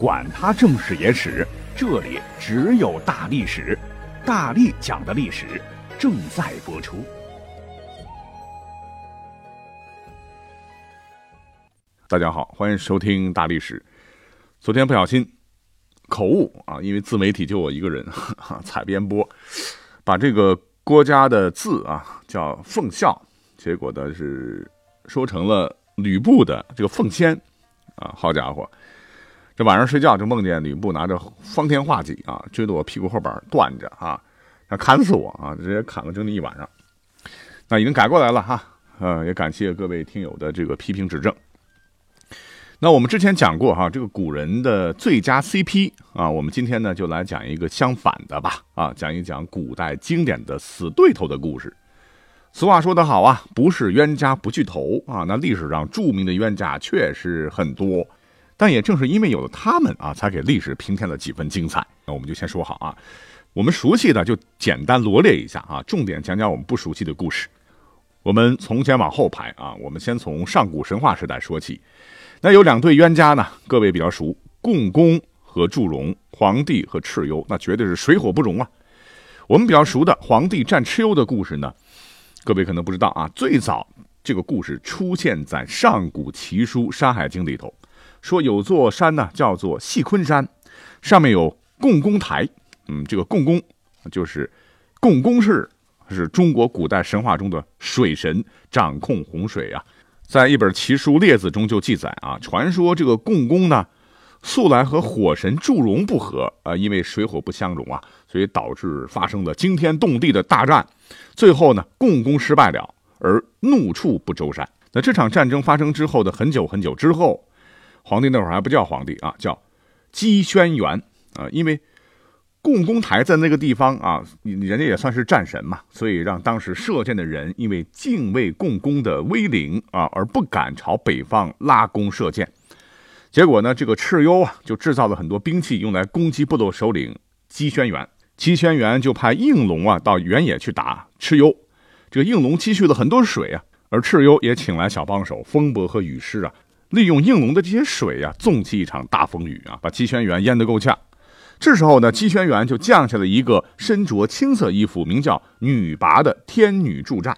管他正史野史，这里只有大历史，大力讲的历史正在播出。大家好，欢迎收听大历史。昨天不小心口误啊，因为自媒体就我一个人，哈 采编播，把这个郭家的字啊叫奉孝，结果呢是说成了吕布的这个奉先啊，好家伙！这晚上睡觉就梦见吕布拿着方天画戟啊，追到我屁股后边断着啊，要砍死我啊，直接砍了整整一晚上。那已经改过来了哈，呃，也感谢各位听友的这个批评指正。那我们之前讲过哈，这个古人的最佳 CP 啊，我们今天呢就来讲一个相反的吧啊，讲一讲古代经典的死对头的故事。俗话说得好啊，不是冤家不聚头啊，那历史上著名的冤家确实很多。但也正是因为有了他们啊，才给历史平添了几分精彩。那我们就先说好啊，我们熟悉的就简单罗列一下啊，重点讲讲我们不熟悉的故事。我们从前往后排啊，我们先从上古神话时代说起。那有两对冤家呢，各位比较熟，共工和祝融，黄帝和蚩尤，那绝对是水火不容啊。我们比较熟的黄帝战蚩尤的故事呢，各位可能不知道啊，最早这个故事出现在上古奇书《山海经》里头。说有座山呢，叫做细昆山，上面有共工台。嗯，这个共工就是共工氏，是中国古代神话中的水神，掌控洪水啊。在一本奇书《列子》中就记载啊，传说这个共工呢，素来和火神祝融不和啊，因为水火不相容啊，所以导致发生了惊天动地的大战。最后呢，共工失败了，而怒触不周山。那这场战争发生之后的很久很久之后。皇帝那会儿还不叫皇帝啊，叫姬轩辕啊，因为共工台在那个地方啊，人家也算是战神嘛，所以让当时射箭的人因为敬畏共工的威灵啊，而不敢朝北方拉弓射箭。结果呢，这个蚩尤啊，就制造了很多兵器用来攻击部落首领姬轩辕。姬轩辕就派应龙啊到原野去打蚩尤，这个应龙积蓄了很多水啊，而蚩尤也请来小帮手风伯和雨师啊。利用应龙的这些水啊，纵起一场大风雨啊，把姬轩辕淹得够呛。这时候呢，姬轩辕就降下了一个身着青色衣服、名叫女魃的天女助战。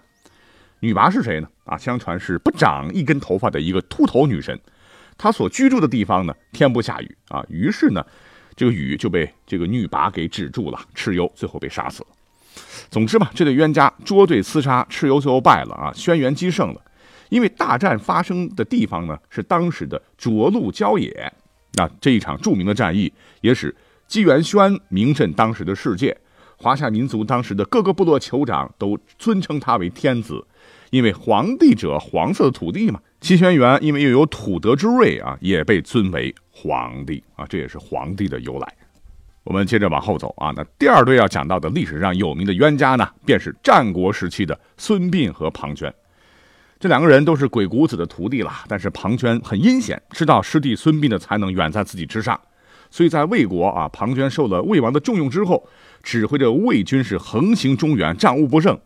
女魃是谁呢？啊，相传是不长一根头发的一个秃头女神。她所居住的地方呢，天不下雨啊，于是呢，这个雨就被这个女魃给止住了。蚩尤最后被杀死了。总之嘛，这对冤家捉对厮杀，蚩尤最后败了啊，轩辕击胜了。因为大战发生的地方呢是当时的涿鹿郊野，那这一场著名的战役也使姬元轩名震当时的世界，华夏民族当时的各个部落酋长都尊称他为天子，因为皇帝者黄色的土地嘛。姬轩辕因为又有土德之瑞啊，也被尊为皇帝啊，这也是皇帝的由来。我们接着往后走啊，那第二对要讲到的历史上有名的冤家呢，便是战国时期的孙膑和庞涓。这两个人都是鬼谷子的徒弟了，但是庞涓很阴险，知道师弟孙膑的才能远在自己之上，所以在魏国啊，庞涓受了魏王的重用之后，指挥着魏军是横行中原，战无不胜。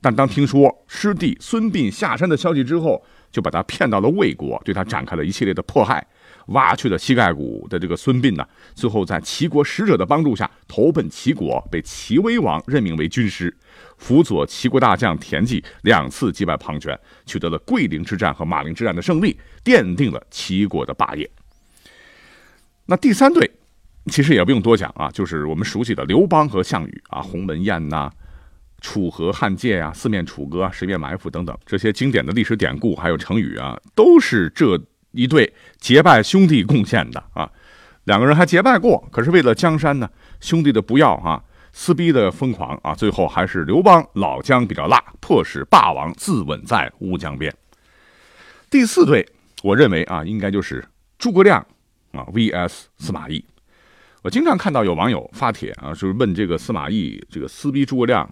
但当听说师弟孙膑下山的消息之后，就把他骗到了魏国，对他展开了一系列的迫害。挖去了膝盖骨的这个孙膑呢，最后在齐国使者的帮助下投奔齐国，被齐威王任命为军师，辅佐齐国大将田忌两次击败庞涓，取得了桂林之战和马陵之战的胜利，奠定了齐国的霸业。那第三对，其实也不用多讲啊，就是我们熟悉的刘邦和项羽啊，鸿门宴呐，楚河汉界呀，四面楚歌啊，十面埋伏等等这些经典的历史典故，还有成语啊，都是这。一对结拜兄弟贡献的啊，两个人还结拜过，可是为了江山呢，兄弟的不要啊，撕逼的疯狂啊，最后还是刘邦老姜比较辣，迫使霸王自刎在乌江边。第四对，我认为啊，应该就是诸葛亮啊 vs 司马懿。我经常看到有网友发帖啊，就是问这个司马懿这个撕逼诸葛亮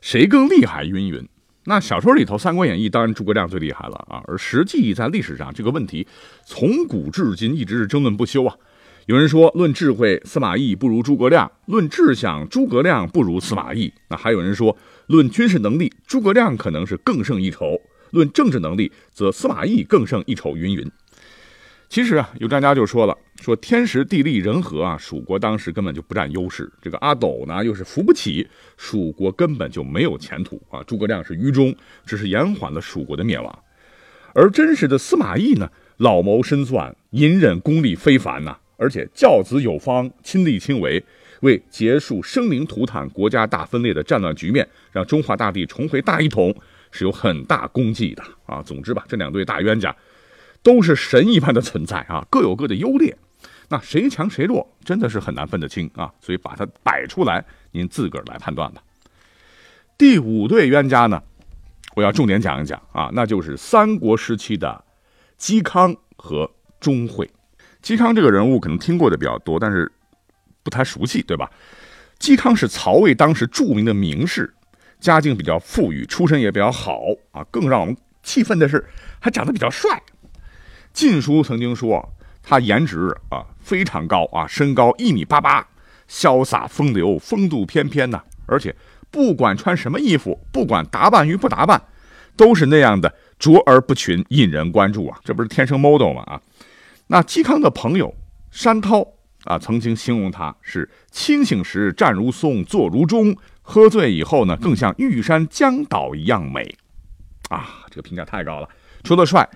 谁更厉害，云云。那小说里头，《三国演义》当然诸葛亮最厉害了啊，而实际在历史上这个问题从古至今一直是争论不休啊。有人说，论智慧，司马懿不如诸葛亮；论志向，诸葛亮不如司马懿。那还有人说，论军事能力，诸葛亮可能是更胜一筹；论政治能力，则司马懿更胜一筹。云云。其实啊，有专家就说了，说天时地利人和啊，蜀国当时根本就不占优势。这个阿斗呢，又是扶不起，蜀国根本就没有前途啊。诸葛亮是愚忠，只是延缓了蜀国的灭亡。而真实的司马懿呢，老谋深算，隐忍功力非凡呐，而且教子有方，亲力亲为，为结束生灵涂炭、国家大分裂的战乱局面，让中华大地重回大一统，是有很大功绩的啊。总之吧，这两对大冤家。都是神一般的存在啊，各有各的优劣，那谁强谁弱，真的是很难分得清啊。所以把它摆出来，您自个儿来判断吧。第五对冤家呢，我要重点讲一讲啊，那就是三国时期的嵇康和钟会。嵇康这个人物可能听过的比较多，但是不太熟悉，对吧？嵇康是曹魏当时著名的名士，家境比较富裕，出身也比较好啊。更让我们气愤的是，还长得比较帅。《晋书》曾经说他颜值啊非常高啊，身高一米八八，潇洒风流，风度翩翩呐。而且不管穿什么衣服，不管打扮与不打扮，都是那样的卓而不群，引人关注啊。这不是天生 model 吗？啊，那嵇康的朋友山涛啊，曾经形容他是清醒时站如松，坐如钟，喝醉以后呢，更像玉山江岛一样美啊。这个评价太高了，除了帅。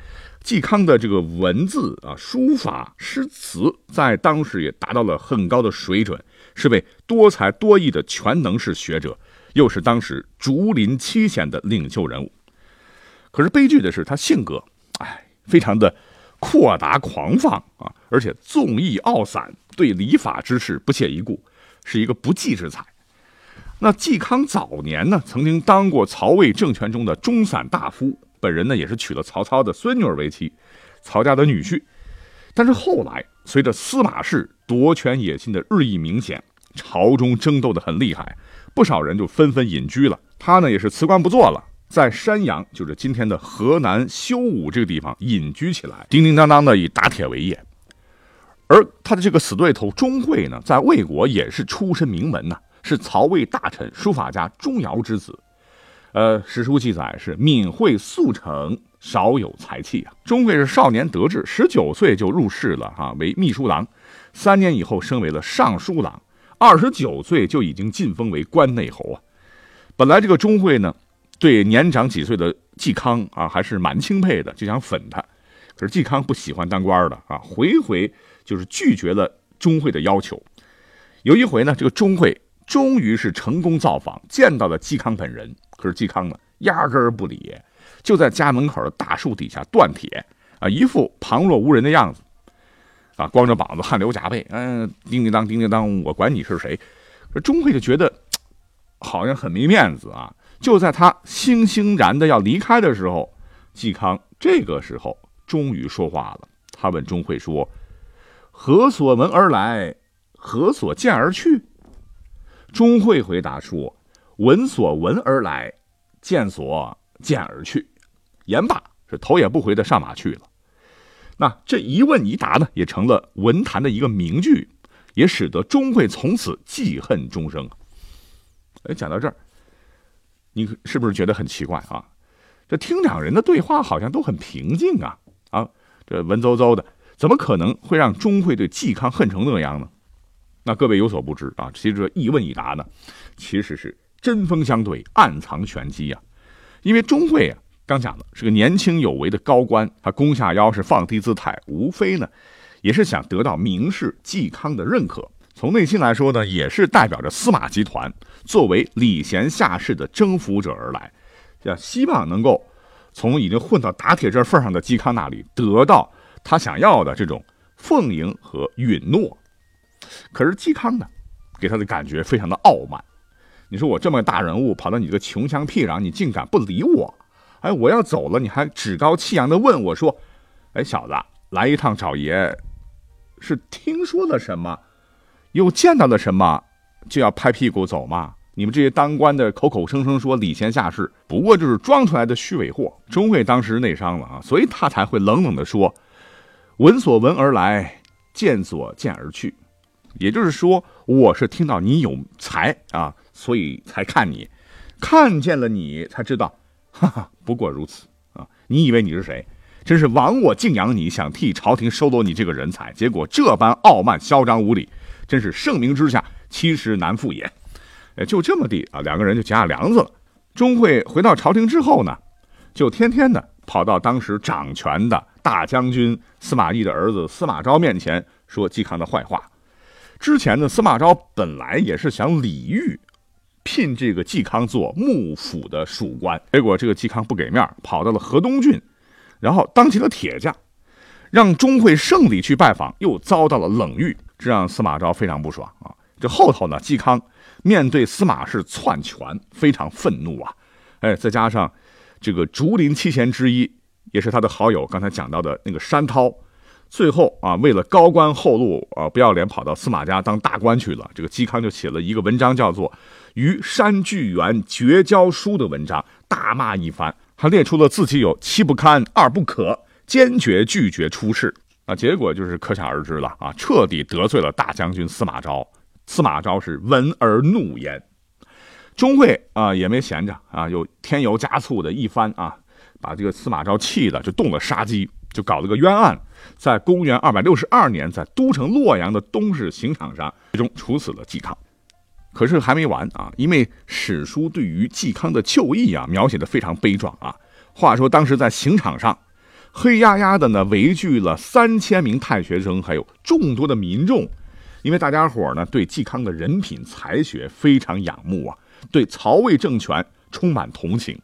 嵇康的这个文字啊，书法诗词，在当时也达到了很高的水准，是位多才多艺的全能式学者，又是当时竹林七贤的领袖人物。可是悲剧的是，他性格，哎，非常的阔达狂放啊，而且纵意傲散，对礼法之事不屑一顾，是一个不济之才。那嵇康早年呢，曾经当过曹魏政权中的中散大夫。本人呢也是娶了曹操的孙女儿为妻，曹家的女婿。但是后来随着司马氏夺权野心的日益明显，朝中争斗的很厉害，不少人就纷纷隐居了。他呢也是辞官不做了，在山阳，就是今天的河南修武这个地方隐居起来，叮叮当当的以打铁为业。而他的这个死对头钟会呢，在魏国也是出身名门呐，是曹魏大臣、书法家钟繇之子。呃，史书记载是敏慧速成，少有才气啊。钟会是少年得志，十九岁就入仕了哈，为秘书郎，三年以后升为了尚书郎，二十九岁就已经晋封为关内侯啊。本来这个钟会呢，对年长几岁的嵇康啊还是蛮钦佩的，就想粉他。可是嵇康不喜欢当官的啊，回回就是拒绝了钟会的要求。有一回呢，这个钟会终于是成功造访，见到了嵇康本人。可是嵇康呢，压根儿不理，就在家门口的大树底下断铁啊，一副旁若无人的样子啊，光着膀子，汗流浃背，嗯，叮叮当，叮叮当，我管你是谁。钟会就觉得好像很没面子啊。就在他悻悻然的要离开的时候，嵇康这个时候终于说话了。他问钟会说：“何所闻而来？何所见而去？”钟会回答说。闻所闻而来，见所见而去，言罢，是头也不回的上马去了。那这一问一答呢，也成了文坛的一个名句，也使得钟会从此记恨终生。哎，讲到这儿，你是不是觉得很奇怪啊？这听两人的对话好像都很平静啊啊，这文绉绉的，怎么可能会让钟会对嵇康恨成那样呢？那各位有所不知啊，其实这一问一答呢，其实是。针锋相对，暗藏玄机呀！因为钟会啊，刚讲了是个年轻有为的高官，他弓下腰是放低姿态，无非呢，也是想得到名士嵇康的认可。从内心来说呢，也是代表着司马集团作为礼贤下士的征服者而来，要希望能够从已经混到打铁这份上的嵇康那里得到他想要的这种奉迎和允诺。可是嵇康呢，给他的感觉非常的傲慢。你说我这么大人物，跑到你这个穷乡僻壤，你竟敢不理我？哎，我要走了，你还趾高气扬的问我说：“哎，小子，来一趟找爷，是听说了什么，又见到了什么，就要拍屁股走吗？你们这些当官的口口声声说礼贤下士，不过就是装出来的虚伪货。”钟会当时内伤了啊，所以他才会冷冷的说：“闻所闻而来，见所见而去。”也就是说，我是听到你有才啊。所以才看你，看见了你才知道，哈哈，不过如此啊！你以为你是谁？真是亡我敬仰你，想替朝廷收罗你这个人才，结果这般傲慢嚣张无礼，真是盛名之下，其实难副也。哎，就这么地啊，两个人就结下梁子了。钟会回到朝廷之后呢，就天天的跑到当时掌权的大将军司马懿的儿子司马昭面前说嵇康的坏话。之前呢，司马昭本来也是想礼遇聘这个嵇康做幕府的属官，结果这个嵇康不给面，跑到了河东郡，然后当起了铁匠，让钟会胜利去拜访，又遭到了冷遇，这让司马昭非常不爽啊。这后头呢，嵇康。面对司马氏篡权，非常愤怒啊！哎，再加上这个竹林七贤之一，也是他的好友，刚才讲到的那个山涛，最后啊，为了高官厚禄啊，不要脸跑到司马家当大官去了。这个嵇康就写了一个文章，叫做《与山巨源绝交书》的文章，大骂一番，还列出了自己有七不堪、二不可，坚决拒绝出仕 啊。结果就是可想而知了啊，彻底得罪了大将军司马昭。司马昭是闻而怒焉，钟会啊也没闲着啊，又添油加醋的一番啊，把这个司马昭气的就动了杀机，就搞了个冤案，在公元二百六十二年，在都城洛阳的东市刑场上，最终处死了嵇康。可是还没完啊，因为史书对于嵇康的就义啊描写的非常悲壮啊。话说当时在刑场上，黑压压的呢围聚了三千名太学生，还有众多的民众。因为大家伙呢对嵇康的人品才学非常仰慕啊，对曹魏政权充满同情，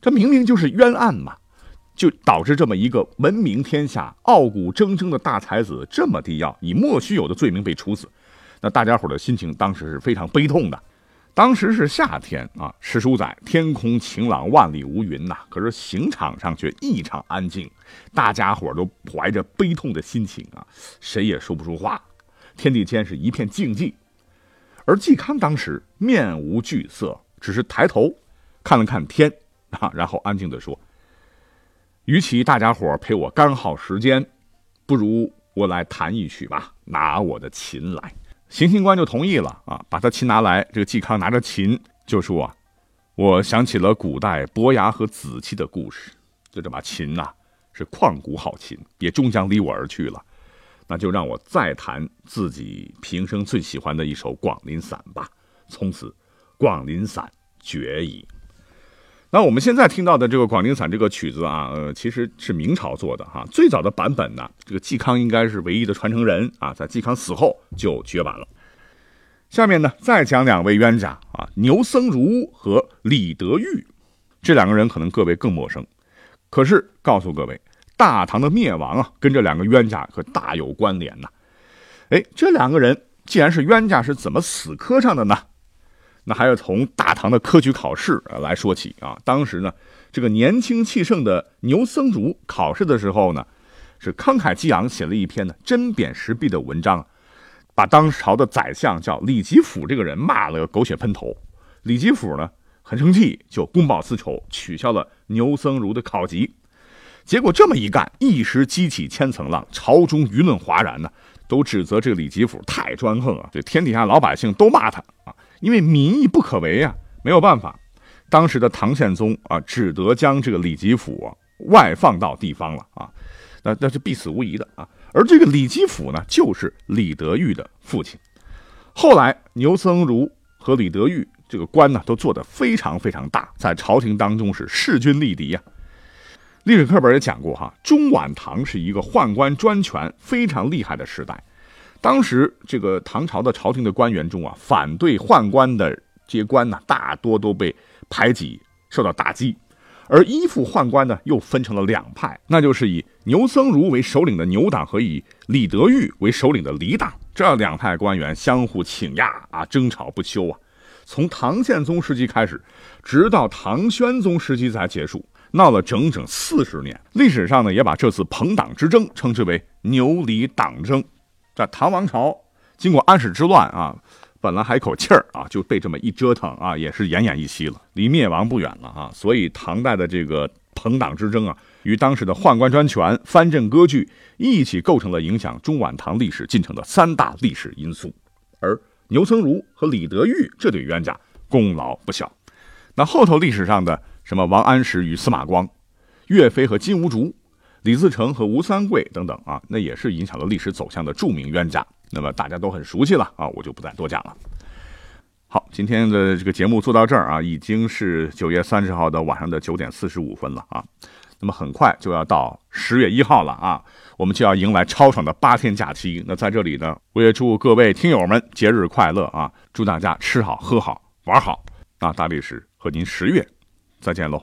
这明明就是冤案嘛，就导致这么一个闻名天下、傲骨铮铮的大才子，这么地要以莫须有的罪名被处死，那大家伙的心情当时是非常悲痛的。当时是夏天啊，史书载天空晴朗，万里无云呐，可是刑场上却异常安静，大家伙都怀着悲痛的心情啊，谁也说不出话。天地间是一片静寂，而嵇康当时面无惧色，只是抬头看了看天啊，然后安静地说：“与其大家伙陪我干耗时间，不如我来弹一曲吧，拿我的琴来。”行刑官就同意了啊，把他琴拿来。这个嵇康拿着琴就说：“啊，我想起了古代伯牙和子期的故事，就这把琴呐，是旷古好琴，也终将离我而去了。”那就让我再弹自己平生最喜欢的一首《广陵散》吧。从此，《广陵散》绝矣。那我们现在听到的这个《广陵散》这个曲子啊，呃，其实是明朝做的哈。最早的版本呢，这个嵇康应该是唯一的传承人啊，在嵇康死后就绝版了。下面呢，再讲两位冤家啊，牛僧孺和李德裕。这两个人可能各位更陌生，可是告诉各位。大唐的灭亡啊，跟这两个冤家可大有关联呐。哎，这两个人既然是冤家，是怎么死磕上的呢？那还要从大唐的科举考试来说起啊。当时呢，这个年轻气盛的牛僧孺考试的时候呢，是慷慨激昂，写了一篇呢针砭时弊的文章，把当朝的宰相叫李吉甫这个人骂了个狗血喷头。李吉甫呢很生气，就公报私仇，取消了牛僧孺的考级。结果这么一干，一时激起千层浪，朝中舆论哗然呢，都指责这个李吉甫太专横啊！这天底下老百姓都骂他啊，因为民意不可违啊，没有办法。当时的唐宪宗啊，只得将这个李吉甫外放到地方了啊，那那是必死无疑的啊。而这个李吉甫呢，就是李德裕的父亲。后来牛僧孺和李德裕这个官呢，都做得非常非常大，在朝廷当中是势均力敌呀。历史课本也讲过哈，中晚唐是一个宦官专权非常厉害的时代。当时这个唐朝的朝廷的官员中啊，反对宦官的这些官呢，大多都被排挤，受到打击。而依附宦官呢，又分成了两派，那就是以牛僧孺为首领的牛党和以李德裕为首领的李党。这两派官员相互请压啊，争吵不休啊。从唐宪宗时期开始，直到唐宣宗时期才结束。闹了整整四十年，历史上呢也把这次朋党之争称之为牛李党争。这唐王朝经过安史之乱啊，本来还一口气儿啊，就被这么一折腾啊，也是奄奄一息了，离灭亡不远了啊。所以唐代的这个朋党之争啊，与当时的宦官专权、藩镇割据一起构成了影响中晚唐历史进程的三大历史因素。而牛僧孺和李德裕这对冤家功劳不小。那后头历史上的。什么王安石与司马光，岳飞和金兀术，李自成和吴三桂等等啊，那也是影响了历史走向的著名冤家。那么大家都很熟悉了啊，我就不再多讲了。好，今天的这个节目做到这儿啊，已经是九月三十号的晚上的九点四十五分了啊。那么很快就要到十月一号了啊，我们就要迎来超爽的八天假期。那在这里呢，我也祝各位听友们节日快乐啊！祝大家吃好喝好玩好。那大历史和您十月再见喽。